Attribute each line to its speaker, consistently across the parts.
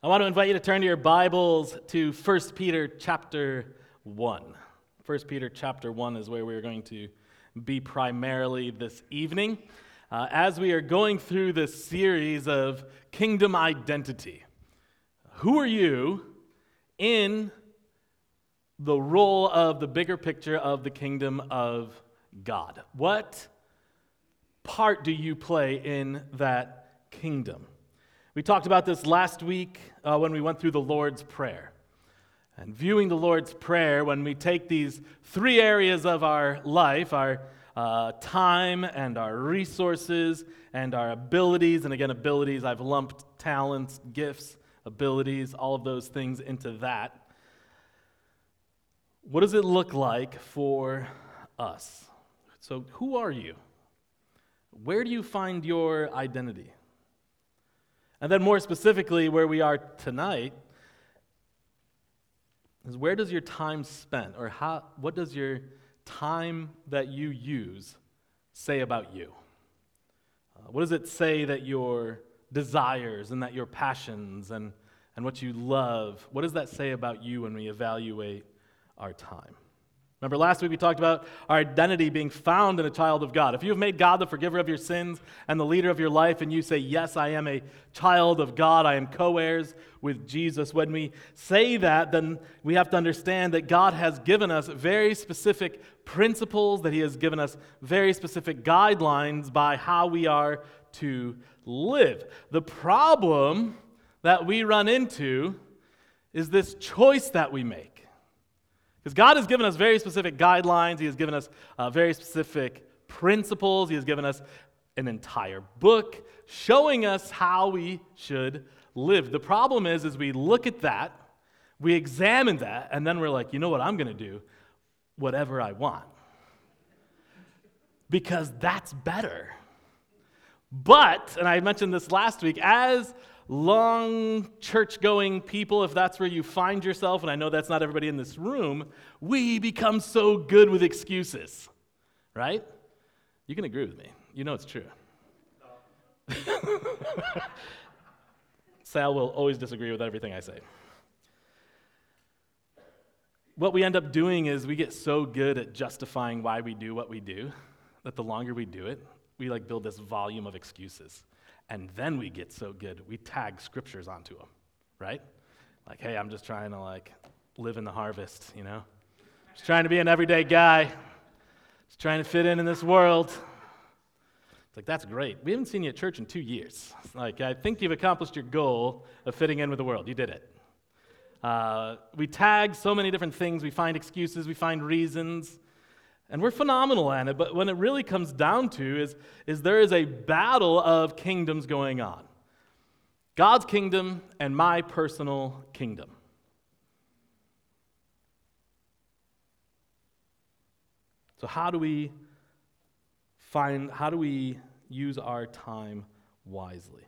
Speaker 1: I want to invite you to turn to your Bibles to 1 Peter chapter 1. 1 Peter chapter 1 is where we're going to be primarily this evening uh, as we are going through this series of kingdom identity. Who are you in the role of the bigger picture of the kingdom of God? What part do you play in that kingdom? We talked about this last week uh, when we went through the Lord's Prayer. And viewing the Lord's Prayer, when we take these three areas of our life, our uh, time and our resources and our abilities, and again, abilities, I've lumped talents, gifts, abilities, all of those things into that. What does it look like for us? So, who are you? Where do you find your identity? And then, more specifically, where we are tonight is where does your time spent, or how, what does your time that you use say about you? Uh, what does it say that your desires and that your passions and, and what you love, what does that say about you when we evaluate our time? Remember, last week we talked about our identity being found in a child of God. If you have made God the forgiver of your sins and the leader of your life, and you say, Yes, I am a child of God, I am co heirs with Jesus, when we say that, then we have to understand that God has given us very specific principles, that He has given us very specific guidelines by how we are to live. The problem that we run into is this choice that we make. Because God has given us very specific guidelines, He has given us uh, very specific principles, He has given us an entire book showing us how we should live. The problem is, is we look at that, we examine that, and then we're like, you know what I'm going to do? Whatever I want. Because that's better. But, and I mentioned this last week, as long church going people, if that's where you find yourself, and I know that's not everybody in this room, we become so good with excuses, right? You can agree with me. You know it's true. Sal will always disagree with everything I say. What we end up doing is we get so good at justifying why we do what we do that the longer we do it, we like build this volume of excuses. And then we get so good, we tag scriptures onto them, right? Like, hey, I'm just trying to like live in the harvest, you know? Just trying to be an everyday guy. Just trying to fit in in this world. It's like, that's great. We haven't seen you at church in two years. Like, I think you've accomplished your goal of fitting in with the world. You did it. Uh, we tag so many different things. We find excuses, we find reasons. And we're phenomenal at it, but when it really comes down to is, is there is a battle of kingdoms going on. God's kingdom and my personal kingdom. So how do we find how do we use our time wisely?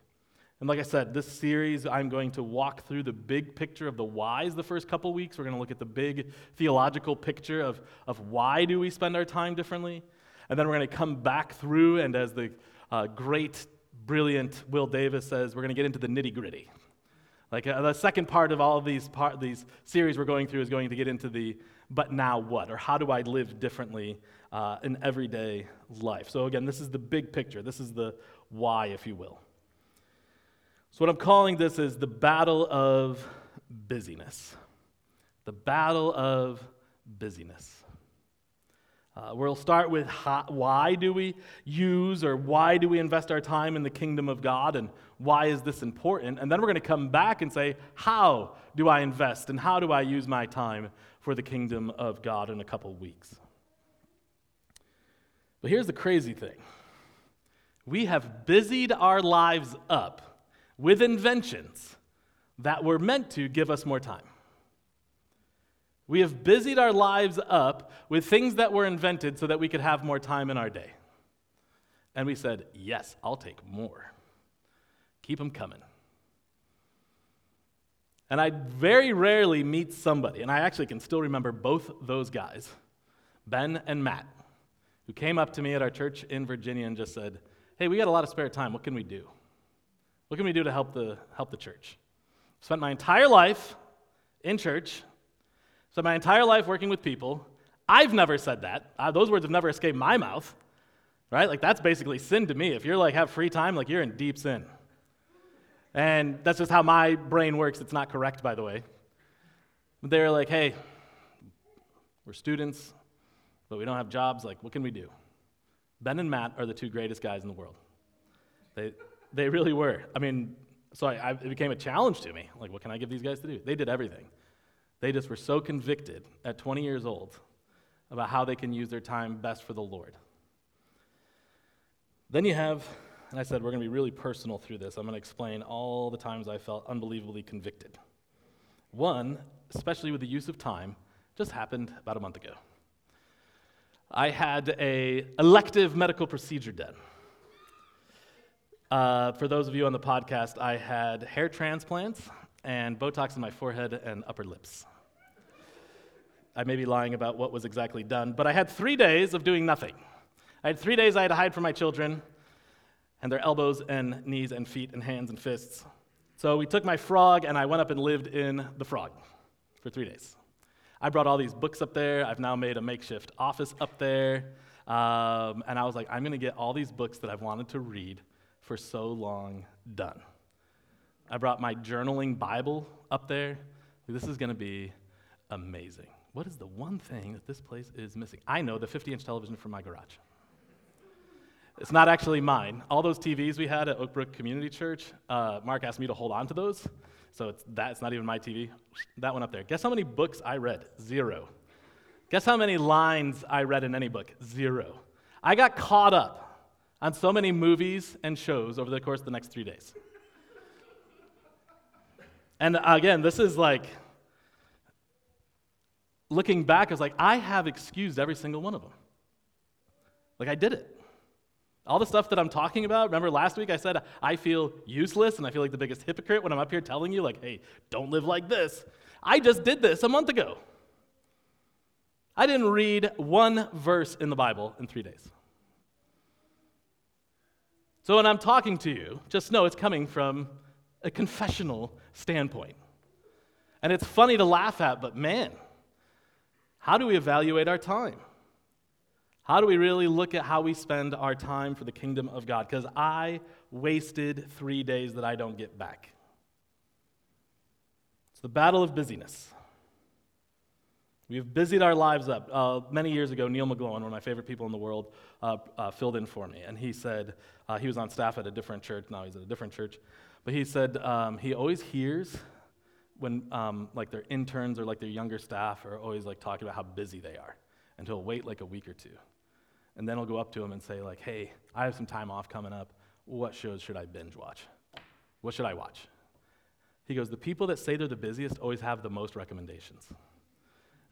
Speaker 1: And like I said, this series, I'm going to walk through the big picture of the whys the first couple weeks. We're going to look at the big theological picture of, of why do we spend our time differently. And then we're going to come back through, and as the uh, great, brilliant Will Davis says, we're going to get into the nitty gritty. Like uh, the second part of all of these, part, these series we're going through is going to get into the but now what, or how do I live differently uh, in everyday life. So again, this is the big picture. This is the why, if you will. So, what I'm calling this is the battle of busyness. The battle of busyness. Uh, we'll start with how, why do we use or why do we invest our time in the kingdom of God and why is this important? And then we're going to come back and say, how do I invest and how do I use my time for the kingdom of God in a couple weeks? But here's the crazy thing we have busied our lives up with inventions that were meant to give us more time. We have busied our lives up with things that were invented so that we could have more time in our day. And we said, Yes, I'll take more. Keep them coming. And I very rarely meet somebody, and I actually can still remember both those guys, Ben and Matt, who came up to me at our church in Virginia and just said, Hey, we got a lot of spare time. What can we do? What can we do to help the, help the church? Spent my entire life in church, spent my entire life working with people. I've never said that. Uh, those words have never escaped my mouth, right? Like, that's basically sin to me. If you're like, have free time, like, you're in deep sin. And that's just how my brain works. It's not correct, by the way. But they're like, hey, we're students, but we don't have jobs. Like, what can we do? Ben and Matt are the two greatest guys in the world. They, they really were. I mean, so I, I, it became a challenge to me. Like, what can I give these guys to do? They did everything. They just were so convicted at 20 years old about how they can use their time best for the Lord. Then you have, and I said we're going to be really personal through this. I'm going to explain all the times I felt unbelievably convicted. One, especially with the use of time, just happened about a month ago. I had a elective medical procedure done. Uh, for those of you on the podcast, I had hair transplants and Botox in my forehead and upper lips. I may be lying about what was exactly done, but I had three days of doing nothing. I had three days I had to hide from my children and their elbows and knees and feet and hands and fists. So we took my frog and I went up and lived in the frog for three days. I brought all these books up there. I've now made a makeshift office up there. Um, and I was like, I'm going to get all these books that I've wanted to read for so long done. I brought my journaling Bible up there. This is going to be amazing. What is the one thing that this place is missing? I know the 50 inch television from my garage. It's not actually mine. All those TVs we had at Oakbrook Community Church, uh, Mark asked me to hold on to those. So it's that, it's not even my TV. That one up there. Guess how many books I read? Zero. Guess how many lines I read in any book? Zero. I got caught up on so many movies and shows over the course of the next three days. And again, this is like, looking back, I was like, I have excused every single one of them. Like, I did it. All the stuff that I'm talking about, remember last week I said I feel useless and I feel like the biggest hypocrite when I'm up here telling you, like, hey, don't live like this. I just did this a month ago. I didn't read one verse in the Bible in three days. So when I'm talking to you, just know it's coming from a confessional standpoint. And it's funny to laugh at, but man, how do we evaluate our time? How do we really look at how we spend our time for the kingdom of God? Because I wasted three days that I don't get back. It's the battle of busyness. We've busied our lives up. Uh, many years ago, Neil McGlowan, one of my favorite people in the world, uh, uh, filled in for me. And he said, uh, he was on staff at a different church, now he's at a different church. But he said um, he always hears when um, like their interns or like their younger staff are always like talking about how busy they are. And he'll wait like a week or two. And then he'll go up to him and say, like, hey, I have some time off coming up. What shows should I binge watch? What should I watch? He goes, the people that say they're the busiest always have the most recommendations.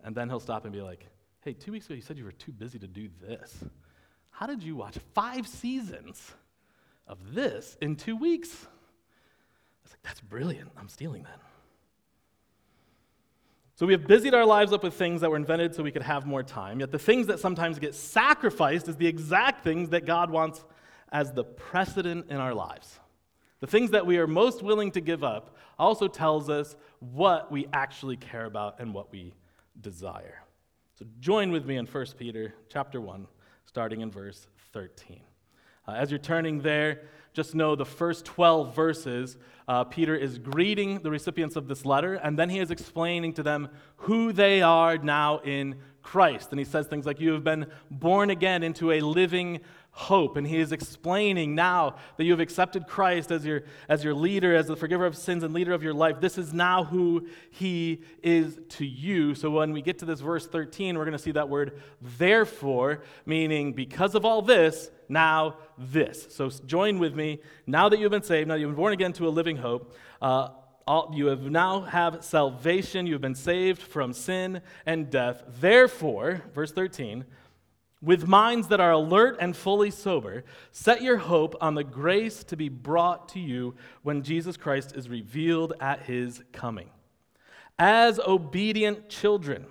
Speaker 1: And then he'll stop and be like, hey, two weeks ago you said you were too busy to do this. How did you watch five seasons of this in two weeks? I was like, that's brilliant. I'm stealing that. So we have busied our lives up with things that were invented so we could have more time. Yet the things that sometimes get sacrificed is the exact things that God wants as the precedent in our lives. The things that we are most willing to give up also tells us what we actually care about and what we desire. So join with me in 1 Peter chapter 1, starting in verse 13. Uh, as you're turning there, just know the first 12 verses, uh, Peter is greeting the recipients of this letter, and then he is explaining to them who they are now in Christ. And he says things like, You have been born again into a living hope. And he is explaining now that you have accepted Christ as your, as your leader, as the forgiver of sins and leader of your life. This is now who he is to you. So when we get to this verse 13, we're going to see that word therefore, meaning because of all this, now this. So join with me. Now that you've been saved, now you've been born again to a living hope. Uh, all, you have now have salvation. You have been saved from sin and death. Therefore, verse 13, with minds that are alert and fully sober, set your hope on the grace to be brought to you when Jesus Christ is revealed at his coming. As obedient children,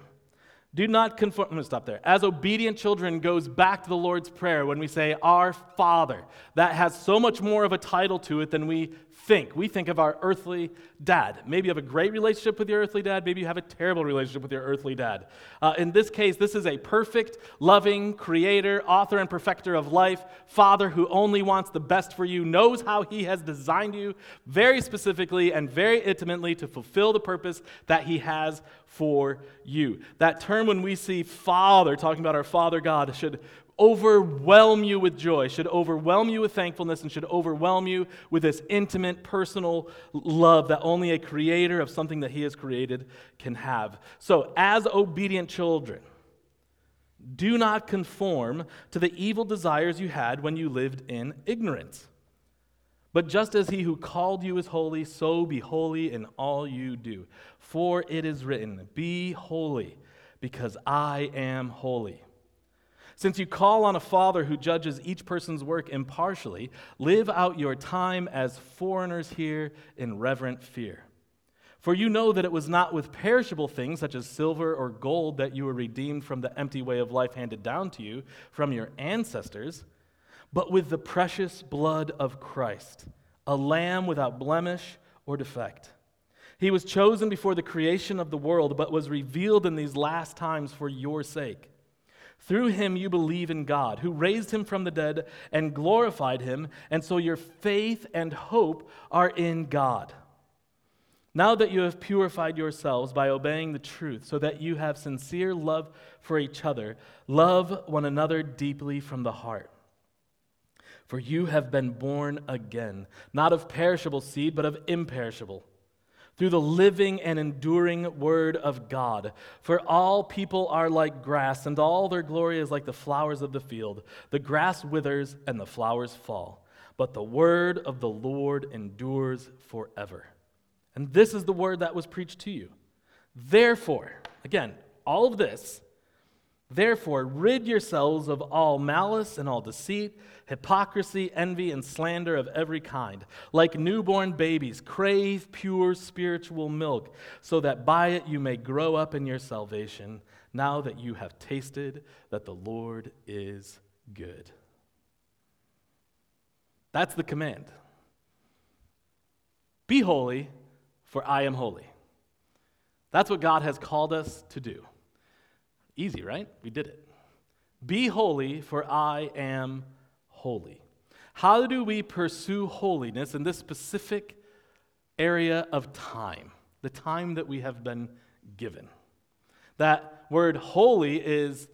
Speaker 1: do not conform. I'm going to stop there. As obedient children goes back to the Lord's Prayer when we say, Our Father. That has so much more of a title to it than we think. We think of our earthly dad. Maybe you have a great relationship with your earthly dad, maybe you have a terrible relationship with your earthly dad. Uh, in this case, this is a perfect, loving creator, author, and perfecter of life, father who only wants the best for you, knows how he has designed you very specifically and very intimately to fulfill the purpose that he has for you. That term, when we see father, talking about our father God, should overwhelm you with joy, should overwhelm you with thankfulness, and should overwhelm you with this intimate, personal love that only a creator of something that he has created can have. So, as obedient children, do not conform to the evil desires you had when you lived in ignorance. But just as he who called you is holy, so be holy in all you do. For it is written, Be holy, because I am holy. Since you call on a Father who judges each person's work impartially, live out your time as foreigners here in reverent fear. For you know that it was not with perishable things such as silver or gold that you were redeemed from the empty way of life handed down to you from your ancestors, but with the precious blood of Christ, a lamb without blemish or defect. He was chosen before the creation of the world, but was revealed in these last times for your sake. Through him you believe in God, who raised him from the dead and glorified him, and so your faith and hope are in God. Now that you have purified yourselves by obeying the truth, so that you have sincere love for each other, love one another deeply from the heart. For you have been born again, not of perishable seed, but of imperishable through the living and enduring Word of God. For all people are like grass, and all their glory is like the flowers of the field. The grass withers and the flowers fall, but the Word of the Lord endures forever. And this is the Word that was preached to you. Therefore, again, all of this, therefore, rid yourselves of all malice and all deceit hypocrisy, envy, and slander of every kind. Like newborn babies, crave pure spiritual milk, so that by it you may grow up in your salvation, now that you have tasted that the Lord is good. That's the command. Be holy, for I am holy. That's what God has called us to do. Easy, right? We did it. Be holy, for I am holy. How do we pursue holiness in this specific area of time, the time that we have been given? That word holy is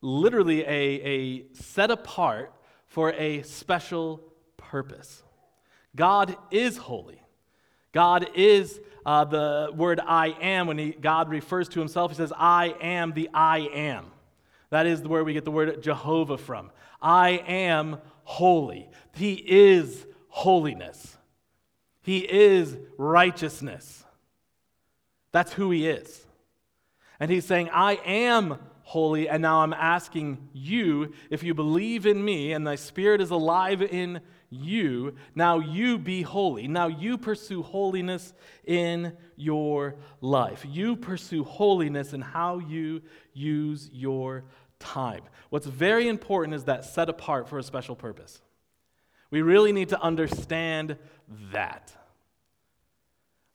Speaker 1: literally a, a set apart for a special purpose. God is holy. God is uh, the word I am. When he, God refers to himself, he says, I am the I am. That is where we get the word Jehovah from. I am holy. He is holiness. He is righteousness. That's who he is. And he's saying, I am holy, and now I'm asking you if you believe in me and thy spirit is alive in you, now you be holy. Now you pursue holiness in your life. You pursue holiness in how you use your time. What's very important is that set apart for a special purpose. We really need to understand that.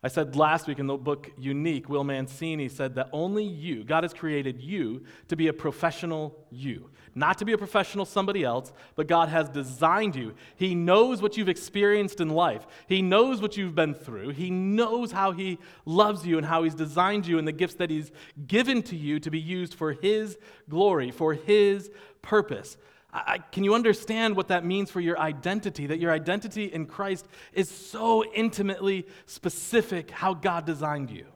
Speaker 1: I said last week in the book Unique, Will Mancini said that only you, God has created you to be a professional you. Not to be a professional somebody else, but God has designed you. He knows what you've experienced in life, He knows what you've been through, He knows how He loves you and how He's designed you and the gifts that He's given to you to be used for His glory, for His purpose. I, can you understand what that means for your identity? That your identity in Christ is so intimately specific how God designed you.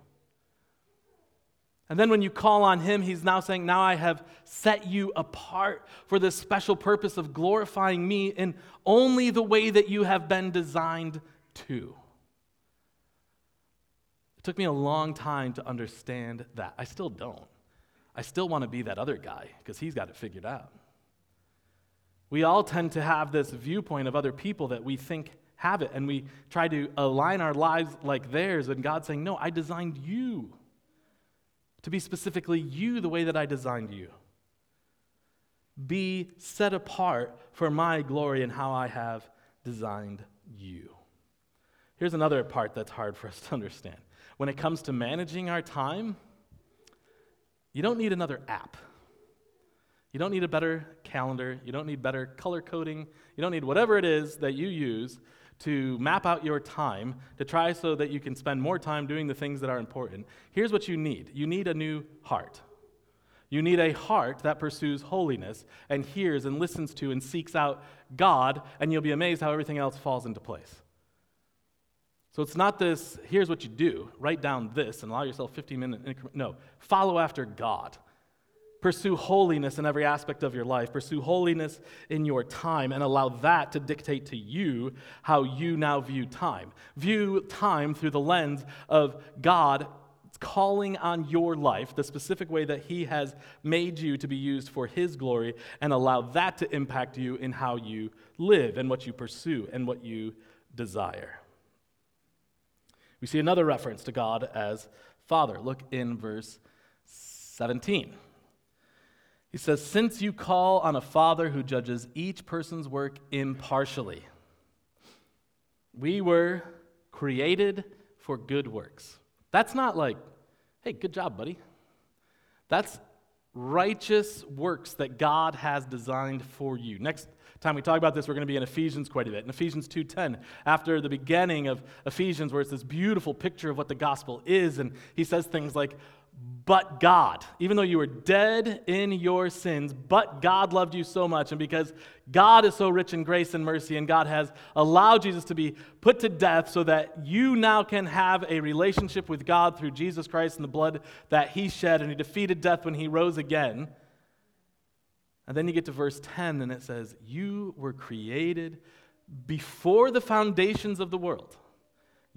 Speaker 1: And then when you call on Him, He's now saying, Now I have set you apart for this special purpose of glorifying me in only the way that you have been designed to. It took me a long time to understand that. I still don't. I still want to be that other guy because he's got it figured out. We all tend to have this viewpoint of other people that we think have it, and we try to align our lives like theirs, and God's saying, No, I designed you to be specifically you the way that I designed you. Be set apart for my glory and how I have designed you. Here's another part that's hard for us to understand. When it comes to managing our time, you don't need another app. You don't need a better calendar. You don't need better color coding. You don't need whatever it is that you use to map out your time to try so that you can spend more time doing the things that are important. Here's what you need you need a new heart. You need a heart that pursues holiness and hears and listens to and seeks out God, and you'll be amazed how everything else falls into place. So it's not this, here's what you do, write down this and allow yourself 15 minute increment. No, follow after God. Pursue holiness in every aspect of your life. Pursue holiness in your time and allow that to dictate to you how you now view time. View time through the lens of God calling on your life, the specific way that He has made you to be used for His glory, and allow that to impact you in how you live and what you pursue and what you desire. We see another reference to God as Father. Look in verse 17. He says, Since you call on a father who judges each person's work impartially, we were created for good works. That's not like, hey, good job, buddy. That's righteous works that God has designed for you. Next time we talk about this, we're going to be in Ephesians quite a bit. In Ephesians 2:10, after the beginning of Ephesians, where it's this beautiful picture of what the gospel is, and he says things like, but God, even though you were dead in your sins, but God loved you so much. And because God is so rich in grace and mercy, and God has allowed Jesus to be put to death so that you now can have a relationship with God through Jesus Christ and the blood that he shed, and he defeated death when he rose again. And then you get to verse 10, and it says, You were created before the foundations of the world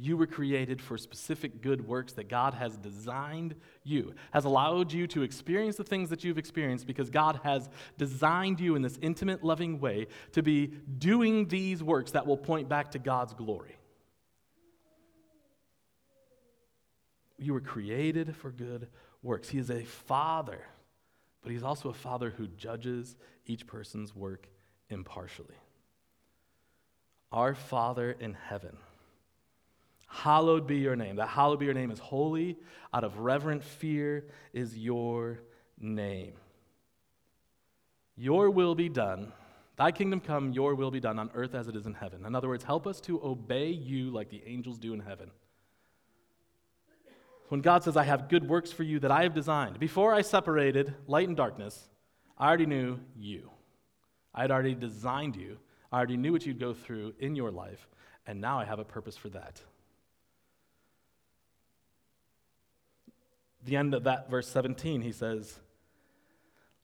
Speaker 1: you were created for specific good works that God has designed you, has allowed you to experience the things that you've experienced because God has designed you in this intimate, loving way to be doing these works that will point back to God's glory. You were created for good works. He is a father, but he's also a father who judges each person's work impartially. Our Father in heaven Hallowed be your name. That hallowed be your name is holy. Out of reverent fear is your name. Your will be done. Thy kingdom come, your will be done on earth as it is in heaven. In other words, help us to obey you like the angels do in heaven. When God says, I have good works for you that I have designed, before I separated light and darkness, I already knew you. I had already designed you. I already knew what you'd go through in your life, and now I have a purpose for that. The end of that verse 17, he says,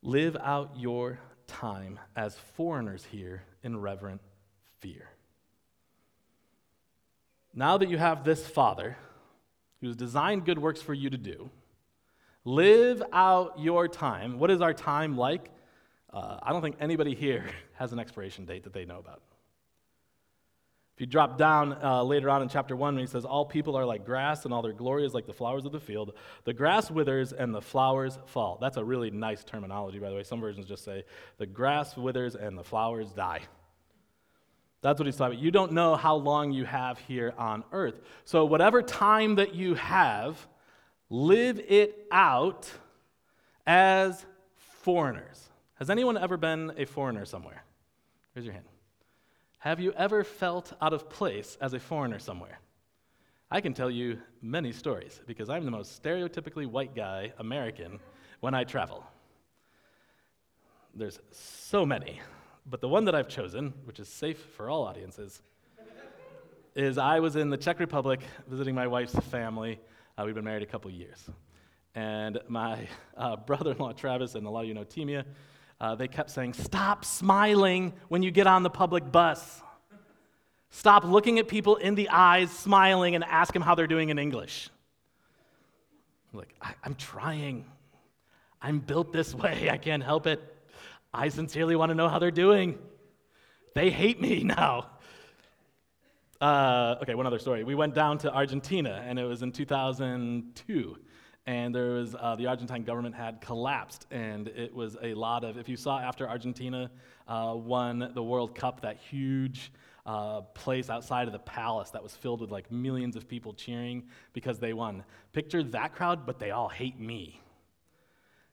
Speaker 1: Live out your time as foreigners here in reverent fear. Now that you have this Father who's designed good works for you to do, live out your time. What is our time like? Uh, I don't think anybody here has an expiration date that they know about. If you drop down uh, later on in chapter 1, when he says, All people are like grass, and all their glory is like the flowers of the field, the grass withers and the flowers fall. That's a really nice terminology, by the way. Some versions just say, The grass withers and the flowers die. That's what he's talking about. You don't know how long you have here on earth. So, whatever time that you have, live it out as foreigners. Has anyone ever been a foreigner somewhere? Raise your hand. Have you ever felt out of place as a foreigner somewhere? I can tell you many stories because I'm the most stereotypically white guy, American, when I travel. There's so many, but the one that I've chosen, which is safe for all audiences, is I was in the Czech Republic visiting my wife's family. Uh, we've been married a couple years. And my uh, brother in law, Travis, and a lot of you know Timia, uh, they kept saying, Stop smiling when you get on the public bus. Stop looking at people in the eyes, smiling, and ask them how they're doing in English. I'm like, I- I'm trying. I'm built this way. I can't help it. I sincerely want to know how they're doing. They hate me now. Uh, okay, one other story. We went down to Argentina, and it was in 2002 and there was uh, the Argentine government had collapsed, and it was a lot of. If you saw after Argentina uh, won the World Cup, that huge uh, place outside of the palace that was filled with like millions of people cheering because they won. Picture that crowd, but they all hate me.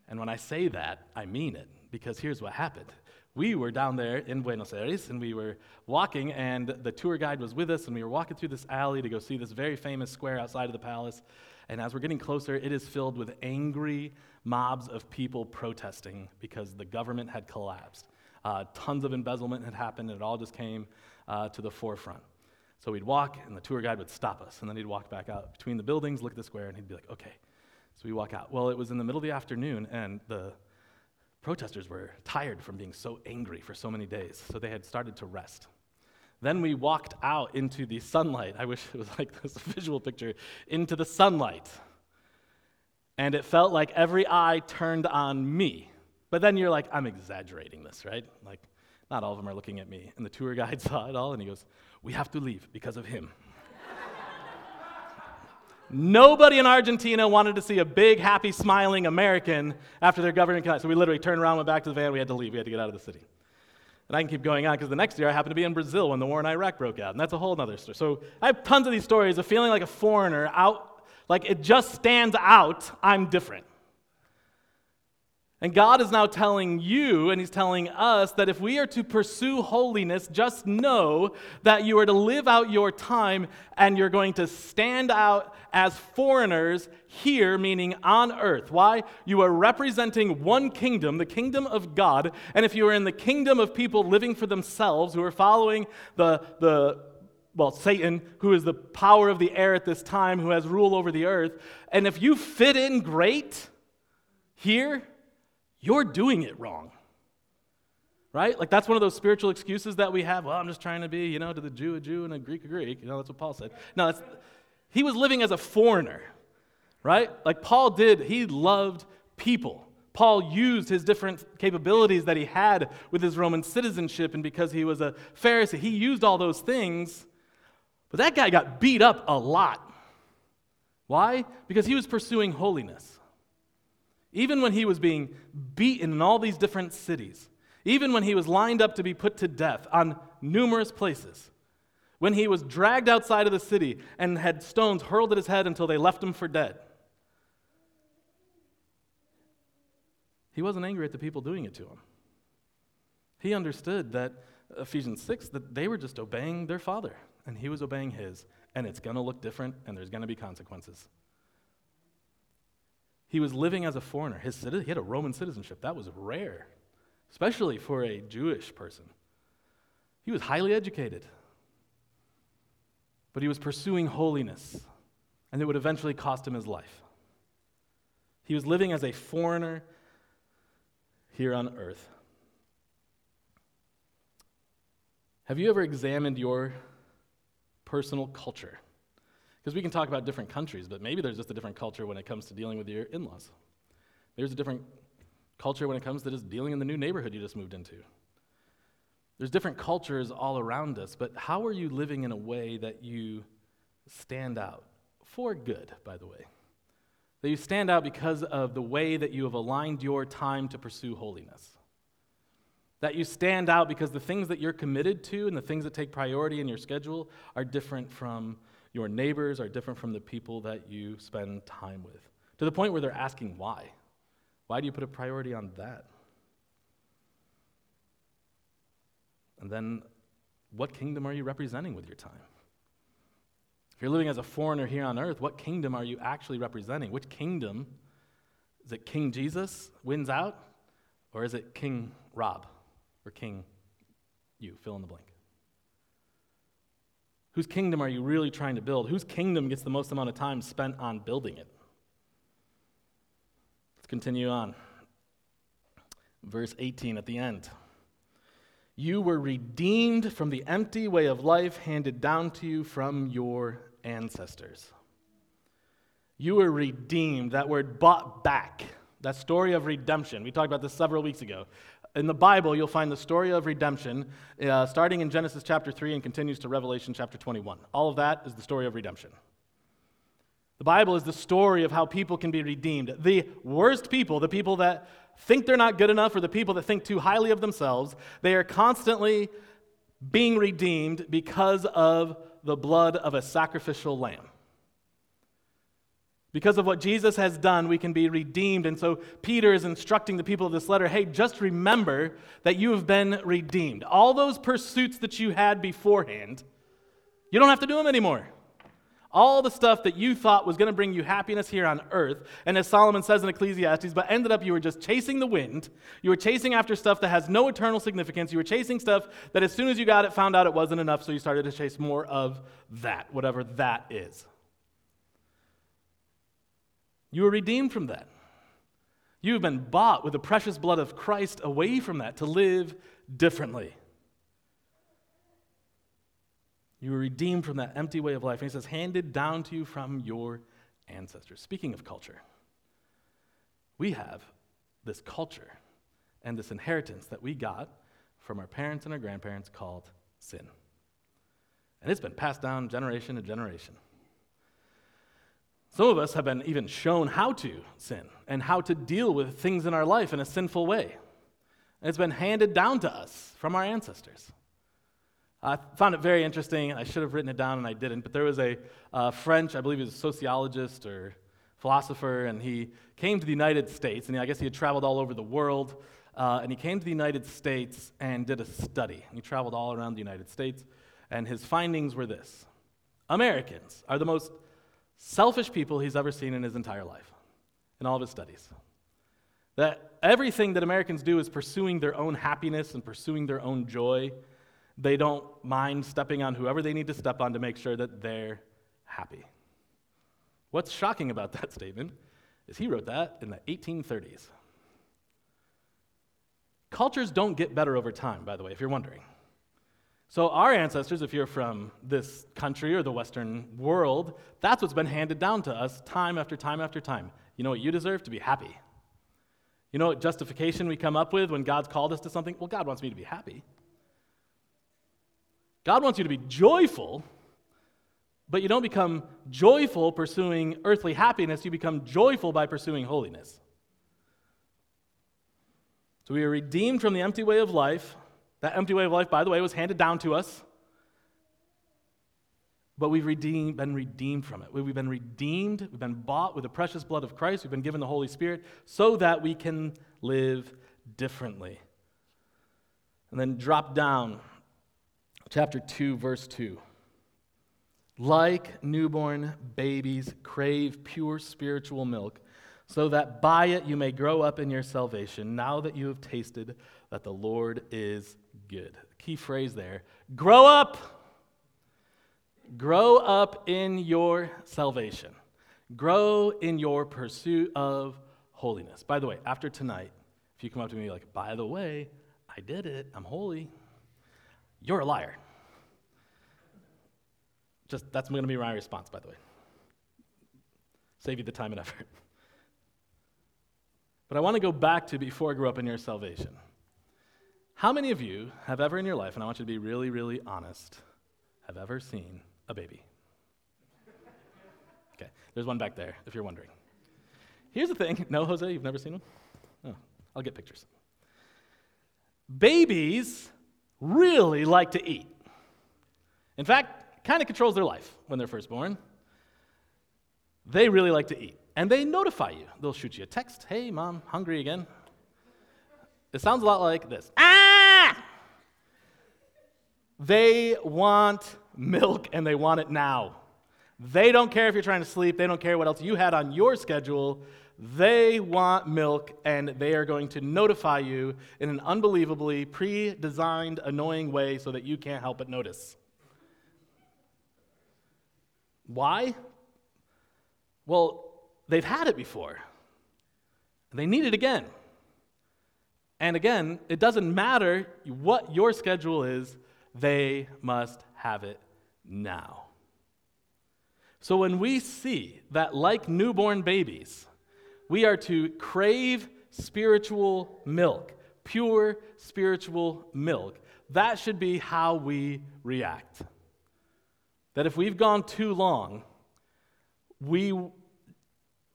Speaker 1: And when I say that, I mean it because here's what happened. We were down there in Buenos Aires and we were walking, and the tour guide was with us, and we were walking through this alley to go see this very famous square outside of the palace. And as we're getting closer, it is filled with angry mobs of people protesting because the government had collapsed. Uh, tons of embezzlement had happened, and it all just came uh, to the forefront. So we'd walk, and the tour guide would stop us, and then he'd walk back out between the buildings, look at the square, and he'd be like, okay. So we walk out. Well, it was in the middle of the afternoon, and the protesters were tired from being so angry for so many days, so they had started to rest. Then we walked out into the sunlight. I wish it was like this visual picture into the sunlight. And it felt like every eye turned on me. But then you're like, I'm exaggerating this, right? Like, not all of them are looking at me. And the tour guide saw it all and he goes, We have to leave because of him. Nobody in Argentina wanted to see a big, happy, smiling American after their government collapsed. So we literally turned around, went back to the van, we had to leave, we had to get out of the city. And I can keep going on because the next year I happened to be in Brazil when the war in Iraq broke out, and that's a whole other story. So I have tons of these stories of feeling like a foreigner, out, like it just stands out, I'm different. And God is now telling you, and He's telling us, that if we are to pursue holiness, just know that you are to live out your time and you're going to stand out as foreigners here, meaning on earth. Why? You are representing one kingdom, the kingdom of God. And if you are in the kingdom of people living for themselves, who are following the, the well, Satan, who is the power of the air at this time, who has rule over the earth, and if you fit in great here, you're doing it wrong. Right? Like that's one of those spiritual excuses that we have. Well, I'm just trying to be, you know, to the Jew a Jew and a Greek a Greek. You know, that's what Paul said. No, that's, he was living as a foreigner, right? Like Paul did, he loved people. Paul used his different capabilities that he had with his Roman citizenship, and because he was a Pharisee, he used all those things. But that guy got beat up a lot. Why? Because he was pursuing holiness. Even when he was being beaten in all these different cities, even when he was lined up to be put to death on numerous places, when he was dragged outside of the city and had stones hurled at his head until they left him for dead. He wasn't angry at the people doing it to him. He understood that Ephesians 6 that they were just obeying their father and he was obeying his and it's going to look different and there's going to be consequences. He was living as a foreigner. His, he had a Roman citizenship. That was rare, especially for a Jewish person. He was highly educated, but he was pursuing holiness, and it would eventually cost him his life. He was living as a foreigner here on earth. Have you ever examined your personal culture? Because we can talk about different countries, but maybe there's just a different culture when it comes to dealing with your in laws. There's a different culture when it comes to just dealing in the new neighborhood you just moved into. There's different cultures all around us, but how are you living in a way that you stand out? For good, by the way. That you stand out because of the way that you have aligned your time to pursue holiness. That you stand out because the things that you're committed to and the things that take priority in your schedule are different from your neighbors are different from the people that you spend time with. To the point where they're asking why. Why do you put a priority on that? And then, what kingdom are you representing with your time? If you're living as a foreigner here on earth, what kingdom are you actually representing? Which kingdom? Is it King Jesus wins out? Or is it King Rob? Or King you? Fill in the blank. Whose kingdom are you really trying to build? Whose kingdom gets the most amount of time spent on building it? Let's continue on. Verse 18 at the end. You were redeemed from the empty way of life handed down to you from your ancestors. You were redeemed. That word bought back. That story of redemption. We talked about this several weeks ago in the Bible, you'll find the story of redemption uh, starting in Genesis chapter 3 and continues to Revelation chapter 21. All of that is the story of redemption. The Bible is the story of how people can be redeemed. The worst people, the people that think they're not good enough, or the people that think too highly of themselves, they are constantly being redeemed because of the blood of a sacrificial lamb. Because of what Jesus has done, we can be redeemed. And so Peter is instructing the people of this letter hey, just remember that you have been redeemed. All those pursuits that you had beforehand, you don't have to do them anymore. All the stuff that you thought was going to bring you happiness here on earth, and as Solomon says in Ecclesiastes, but ended up you were just chasing the wind. You were chasing after stuff that has no eternal significance. You were chasing stuff that as soon as you got it, found out it wasn't enough, so you started to chase more of that, whatever that is. You were redeemed from that. You have been bought with the precious blood of Christ away from that to live differently. You were redeemed from that empty way of life. And he says, handed down to you from your ancestors. Speaking of culture, we have this culture and this inheritance that we got from our parents and our grandparents called sin. And it's been passed down generation to generation. Some of us have been even shown how to sin and how to deal with things in our life in a sinful way. And it's been handed down to us from our ancestors. I found it very interesting. I should have written it down and I didn't, but there was a uh, French, I believe he was a sociologist or philosopher, and he came to the United States, and I guess he had traveled all over the world. Uh, and he came to the United States and did a study. He traveled all around the United States, and his findings were this Americans are the most selfish people he's ever seen in his entire life, in all of his studies. That everything that Americans do is pursuing their own happiness and pursuing their own joy. They don't mind stepping on whoever they need to step on to make sure that they're happy. What's shocking about that statement is he wrote that in the 1830s. Cultures don't get better over time, by the way, if you're wondering. So, our ancestors, if you're from this country or the Western world, that's what's been handed down to us time after time after time. You know what you deserve? To be happy. You know what justification we come up with when God's called us to something? Well, God wants me to be happy. God wants you to be joyful, but you don't become joyful pursuing earthly happiness, you become joyful by pursuing holiness. So, we are redeemed from the empty way of life that empty way of life, by the way, was handed down to us. But we've redeemed, been redeemed from it. We've been redeemed, we've been bought with the precious blood of Christ, we've been given the Holy Spirit so that we can live differently. And then drop down, chapter 2, verse 2. Like newborn babies crave pure spiritual milk, so that by it you may grow up in your salvation, now that you have tasted that the Lord is good. Key phrase there grow up. Grow up in your salvation. Grow in your pursuit of holiness. By the way, after tonight, if you come up to me like, by the way, I did it, I'm holy, you're a liar. Just that's going to be my response, by the way. Save you the time and effort. But I want to go back to before I grew up in your salvation. How many of you have ever in your life, and I want you to be really, really honest, have ever seen a baby? Okay, there's one back there if you're wondering. Here's the thing no, Jose, you've never seen one? Oh, I'll get pictures. Babies really like to eat. In fact, kind of controls their life when they're first born. They really like to eat. And they notify you. They'll shoot you a text Hey, mom, hungry again. It sounds a lot like this. Ah! They want milk and they want it now. They don't care if you're trying to sleep, they don't care what else you had on your schedule. They want milk and they are going to notify you in an unbelievably pre designed, annoying way so that you can't help but notice. Why? Well, they've had it before. They need it again. And again, it doesn't matter what your schedule is, they must have it now. So when we see that, like newborn babies, we are to crave spiritual milk, pure spiritual milk, that should be how we react. That if we've gone too long, we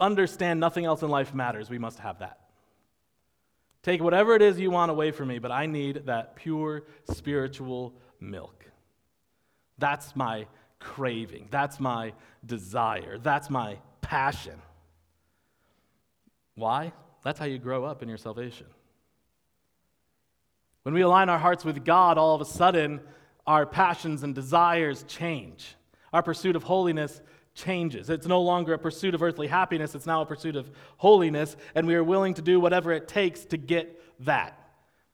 Speaker 1: understand nothing else in life matters, we must have that. Take whatever it is you want away from me, but I need that pure spiritual milk. That's my craving. That's my desire. That's my passion. Why? That's how you grow up in your salvation. When we align our hearts with God, all of a sudden, our passions and desires change. Our pursuit of holiness changes. It's no longer a pursuit of earthly happiness, it's now a pursuit of holiness, and we are willing to do whatever it takes to get that.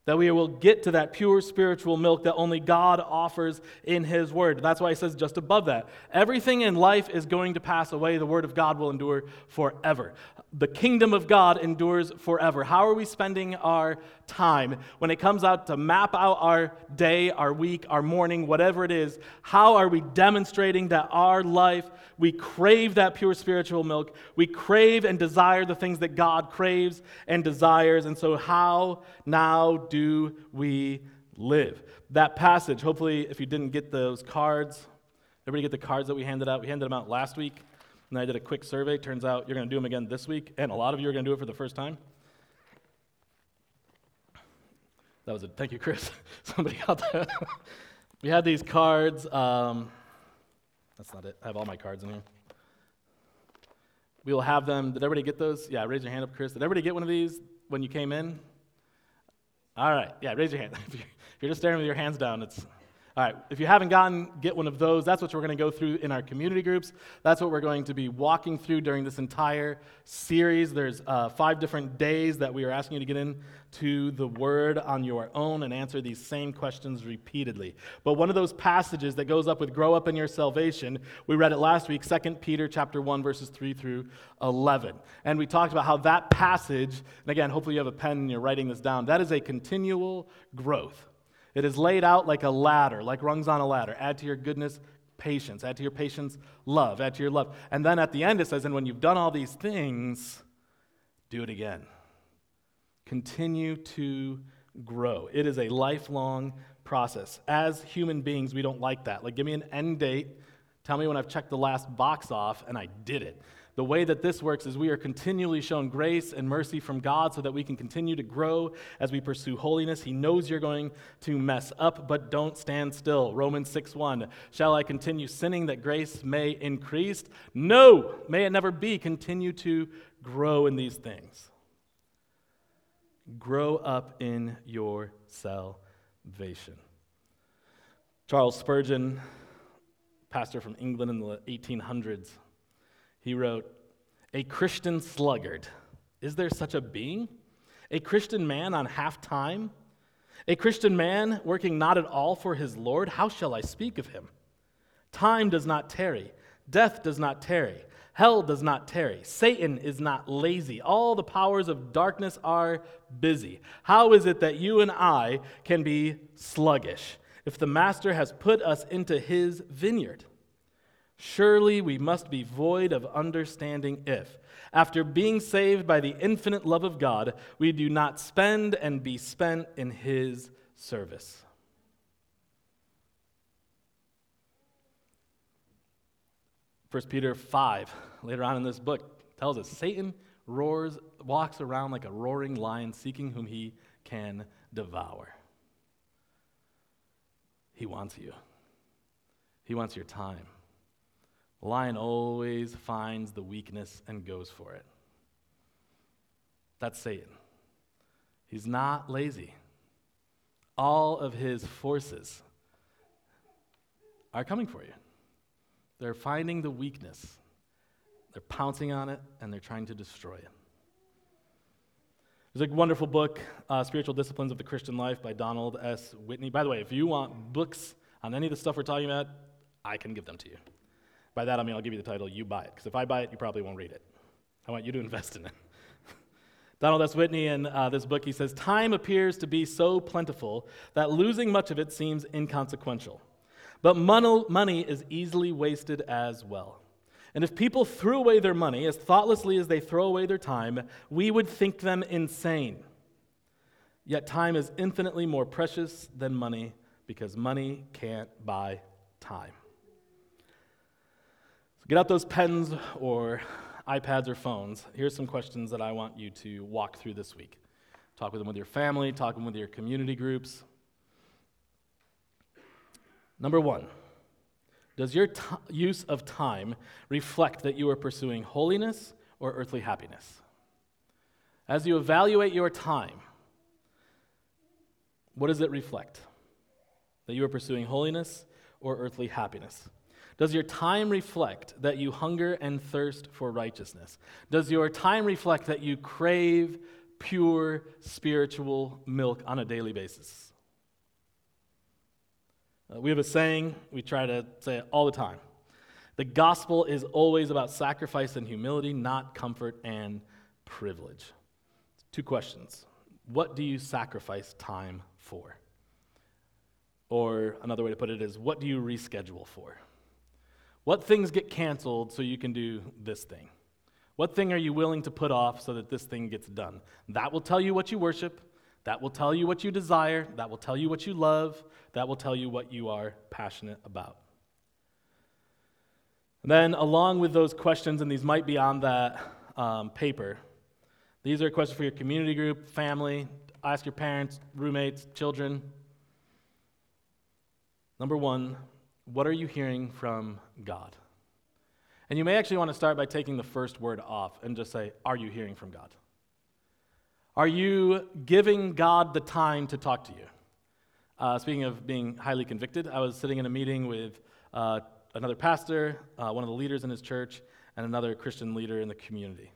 Speaker 1: That we will get to that pure spiritual milk that only God offers in His Word. That's why He says just above that everything in life is going to pass away. The Word of God will endure forever. The kingdom of God endures forever. How are we spending our time when it comes out to map out our day, our week, our morning, whatever it is? How are we demonstrating that our life, we crave that pure spiritual milk? We crave and desire the things that God craves and desires. And so, how now do we live? That passage, hopefully, if you didn't get those cards, everybody get the cards that we handed out? We handed them out last week. And I did a quick survey. Turns out you're going to do them again this week, and a lot of you are going to do it for the first time. That was it. Thank you, Chris. Somebody out there. we had these cards. Um, that's not it. I have all my cards in here. We will have them. Did everybody get those? Yeah, raise your hand up, Chris. Did everybody get one of these when you came in? All right. Yeah, raise your hand. if you're just staring with your hands down, it's all right, if you haven't gotten, get one of those. That's what we're going to go through in our community groups. That's what we're going to be walking through during this entire series. There's uh, five different days that we are asking you to get into the Word on your own and answer these same questions repeatedly. But one of those passages that goes up with "Grow up in your salvation," we read it last week, 2 Peter chapter one, verses three through 11, and we talked about how that passage. And again, hopefully you have a pen and you're writing this down. That is a continual growth. It is laid out like a ladder, like rungs on a ladder. Add to your goodness patience. Add to your patience love. Add to your love. And then at the end it says, and when you've done all these things, do it again. Continue to grow. It is a lifelong process. As human beings, we don't like that. Like, give me an end date. Tell me when I've checked the last box off and I did it. The way that this works is we are continually shown grace and mercy from God so that we can continue to grow as we pursue holiness. He knows you're going to mess up, but don't stand still. Romans 6:1. Shall I continue sinning that grace may increase? No, may it never be. Continue to grow in these things. Grow up in your salvation. Charles Spurgeon, pastor from England in the 1800s, he wrote, A Christian sluggard. Is there such a being? A Christian man on half time? A Christian man working not at all for his Lord? How shall I speak of him? Time does not tarry, death does not tarry, hell does not tarry, Satan is not lazy, all the powers of darkness are busy. How is it that you and I can be sluggish if the Master has put us into his vineyard? Surely we must be void of understanding if, after being saved by the infinite love of God, we do not spend and be spent in His service. First Peter 5, later on in this book, tells us Satan roars, walks around like a roaring lion, seeking whom he can devour. He wants you, he wants your time The lion always finds the weakness and goes for it. That's Satan. He's not lazy. All of his forces are coming for you. They're finding the weakness, they're pouncing on it, and they're trying to destroy it. There's a wonderful book, uh, Spiritual Disciplines of the Christian Life by Donald S. Whitney. By the way, if you want books on any of the stuff we're talking about, I can give them to you. By that I mean I'll give you the title, you buy it. Because if I buy it, you probably won't read it. I want you to invest in it. Donald S. Whitney, in uh, this book, he says Time appears to be so plentiful that losing much of it seems inconsequential. But money is easily wasted as well. And if people threw away their money as thoughtlessly as they throw away their time, we would think them insane. Yet time is infinitely more precious than money because money can't buy time. So get out those pens or iPads or phones. Here's some questions that I want you to walk through this week. Talk with them with your family, talk with them with your community groups. Number one, does your t- use of time reflect that you are pursuing holiness or earthly happiness? As you evaluate your time, what does it reflect? That you are pursuing holiness or earthly happiness? Does your time reflect that you hunger and thirst for righteousness? Does your time reflect that you crave pure spiritual milk on a daily basis? Uh, we have a saying, we try to say it all the time. The gospel is always about sacrifice and humility, not comfort and privilege. Two questions. What do you sacrifice time for? Or another way to put it is, what do you reschedule for? What things get canceled so you can do this thing? What thing are you willing to put off so that this thing gets done? That will tell you what you worship. That will tell you what you desire. That will tell you what you love. That will tell you what you are passionate about. And then, along with those questions, and these might be on that um, paper, these are questions for your community group, family. Ask your parents, roommates, children. Number one, what are you hearing from God? And you may actually want to start by taking the first word off and just say, Are you hearing from God? Are you giving God the time to talk to you? Uh, speaking of being highly convicted, I was sitting in a meeting with uh, another pastor, uh, one of the leaders in his church, and another Christian leader in the community.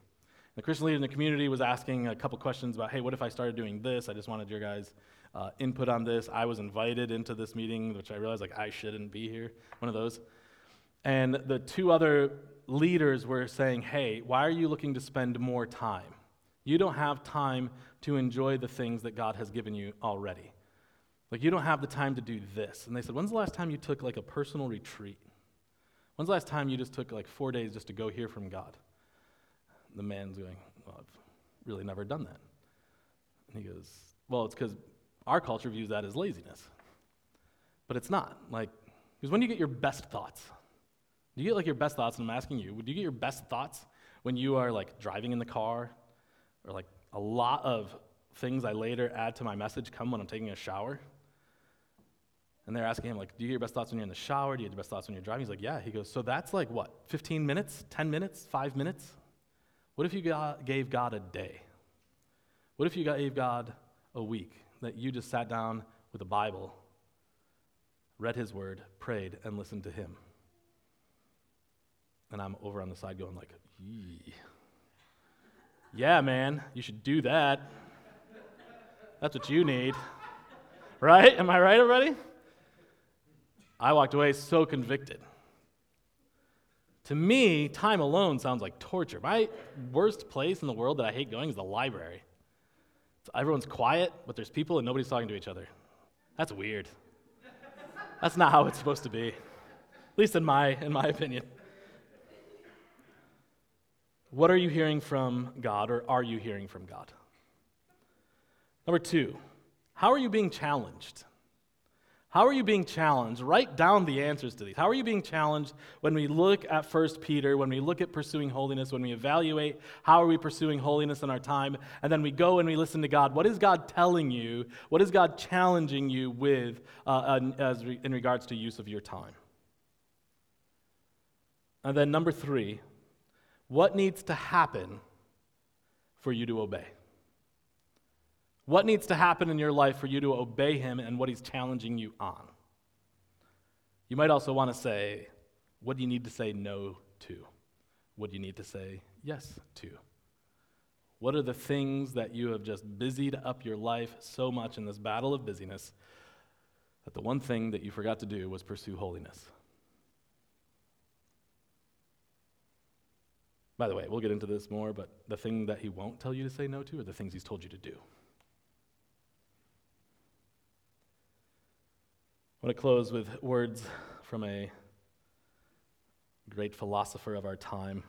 Speaker 1: The Christian leader in the community was asking a couple questions about, hey, what if I started doing this? I just wanted your guys' uh, input on this. I was invited into this meeting, which I realized like I shouldn't be here. One of those. And the two other leaders were saying, hey, why are you looking to spend more time? You don't have time to enjoy the things that God has given you already. Like, you don't have the time to do this. And they said, when's the last time you took like a personal retreat? When's the last time you just took like four days just to go hear from God? The man's going, well, I've really never done that. And he goes, well, it's because our culture views that as laziness. But it's not. Like, because when do you get your best thoughts? Do you get like your best thoughts? And I'm asking you, do you get your best thoughts when you are like driving in the car? Or like a lot of things I later add to my message come when I'm taking a shower? And they're asking him, like, do you get your best thoughts when you're in the shower? Do you get your best thoughts when you're driving? He's like, yeah. He goes, so that's like what, 15 minutes, 10 minutes, five minutes? What if you gave God a day? What if you gave God a week that you just sat down with a Bible, read His Word, prayed, and listened to Him? And I'm over on the side going like, Yee. Yeah, man, you should do that. That's what you need. Right? Am I right, everybody? I walked away so convicted. To me, time alone sounds like torture. My worst place in the world that I hate going is the library. everyone's quiet, but there's people and nobody's talking to each other. That's weird. That's not how it's supposed to be, at least in my, in my opinion. What are you hearing from God, or are you hearing from God? Number two, how are you being challenged? How are you being challenged? Write down the answers to these. How are you being challenged when we look at 1 Peter, when we look at pursuing holiness, when we evaluate how are we pursuing holiness in our time, and then we go and we listen to God? What is God telling you? What is God challenging you with uh, as re- in regards to use of your time? And then number three, what needs to happen for you to obey? What needs to happen in your life for you to obey him and what he's challenging you on? You might also want to say, what do you need to say no to? What do you need to say yes to? What are the things that you have just busied up your life so much in this battle of busyness that the one thing that you forgot to do was pursue holiness? By the way, we'll get into this more, but the thing that he won't tell you to say no to are the things he's told you to do. I want to close with words from a great philosopher of our time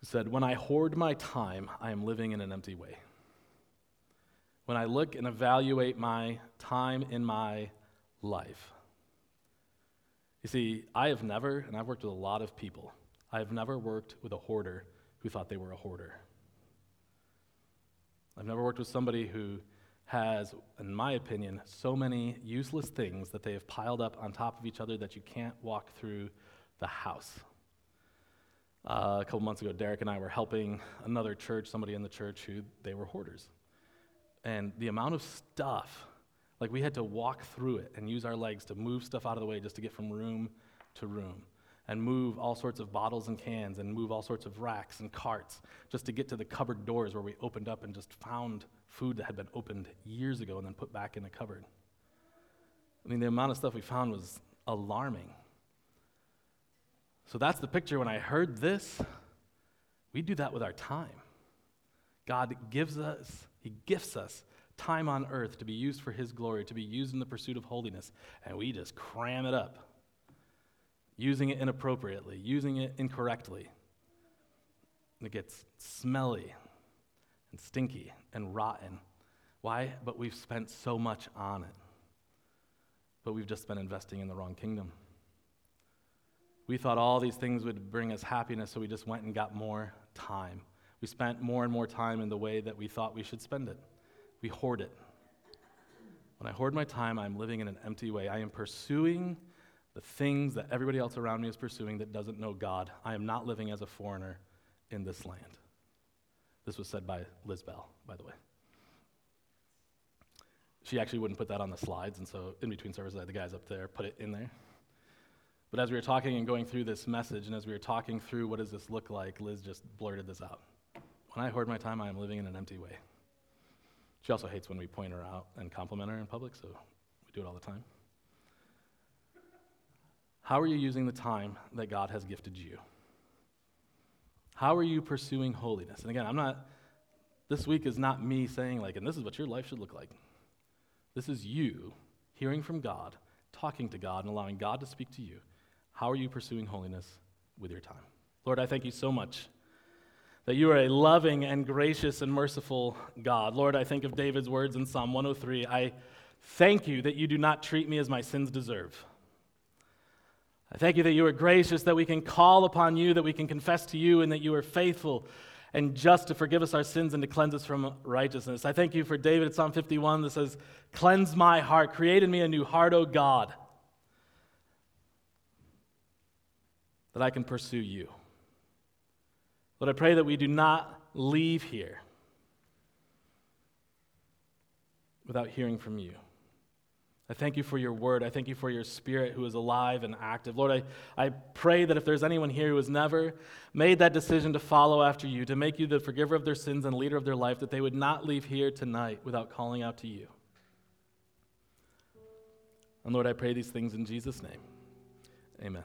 Speaker 1: who said, When I hoard my time, I am living in an empty way. When I look and evaluate my time in my life, you see, I have never, and I've worked with a lot of people, I have never worked with a hoarder who thought they were a hoarder. I've never worked with somebody who has, in my opinion, so many useless things that they have piled up on top of each other that you can't walk through the house. Uh, a couple months ago, Derek and I were helping another church, somebody in the church who they were hoarders. And the amount of stuff, like we had to walk through it and use our legs to move stuff out of the way just to get from room to room and move all sorts of bottles and cans and move all sorts of racks and carts just to get to the cupboard doors where we opened up and just found food that had been opened years ago and then put back in the cupboard. I mean, the amount of stuff we found was alarming. So that's the picture. When I heard this, we do that with our time. God gives us, He gifts us time on earth to be used for His glory, to be used in the pursuit of holiness, and we just cram it up using it inappropriately, using it incorrectly. It gets smelly and stinky and rotten. Why? But we've spent so much on it. But we've just been investing in the wrong kingdom. We thought all these things would bring us happiness, so we just went and got more time. We spent more and more time in the way that we thought we should spend it. We hoard it. When I hoard my time, I'm living in an empty way. I am pursuing the things that everybody else around me is pursuing that doesn't know God. I am not living as a foreigner in this land. This was said by Liz Bell, by the way. She actually wouldn't put that on the slides, and so in between services, I had the guys up there put it in there. But as we were talking and going through this message, and as we were talking through what does this look like, Liz just blurted this out. When I hoard my time, I am living in an empty way. She also hates when we point her out and compliment her in public, so we do it all the time. How are you using the time that God has gifted you? How are you pursuing holiness? And again, I'm not, this week is not me saying, like, and this is what your life should look like. This is you hearing from God, talking to God, and allowing God to speak to you. How are you pursuing holiness with your time? Lord, I thank you so much that you are a loving and gracious and merciful God. Lord, I think of David's words in Psalm 103 I thank you that you do not treat me as my sins deserve. I thank you that you are gracious, that we can call upon you, that we can confess to you, and that you are faithful and just to forgive us our sins and to cleanse us from righteousness. I thank you for David at Psalm 51 that says, Cleanse my heart, create in me a new heart, O God, that I can pursue you. Lord, I pray that we do not leave here without hearing from you. I thank you for your word. I thank you for your spirit who is alive and active. Lord, I, I pray that if there's anyone here who has never made that decision to follow after you, to make you the forgiver of their sins and leader of their life, that they would not leave here tonight without calling out to you. And Lord, I pray these things in Jesus' name. Amen.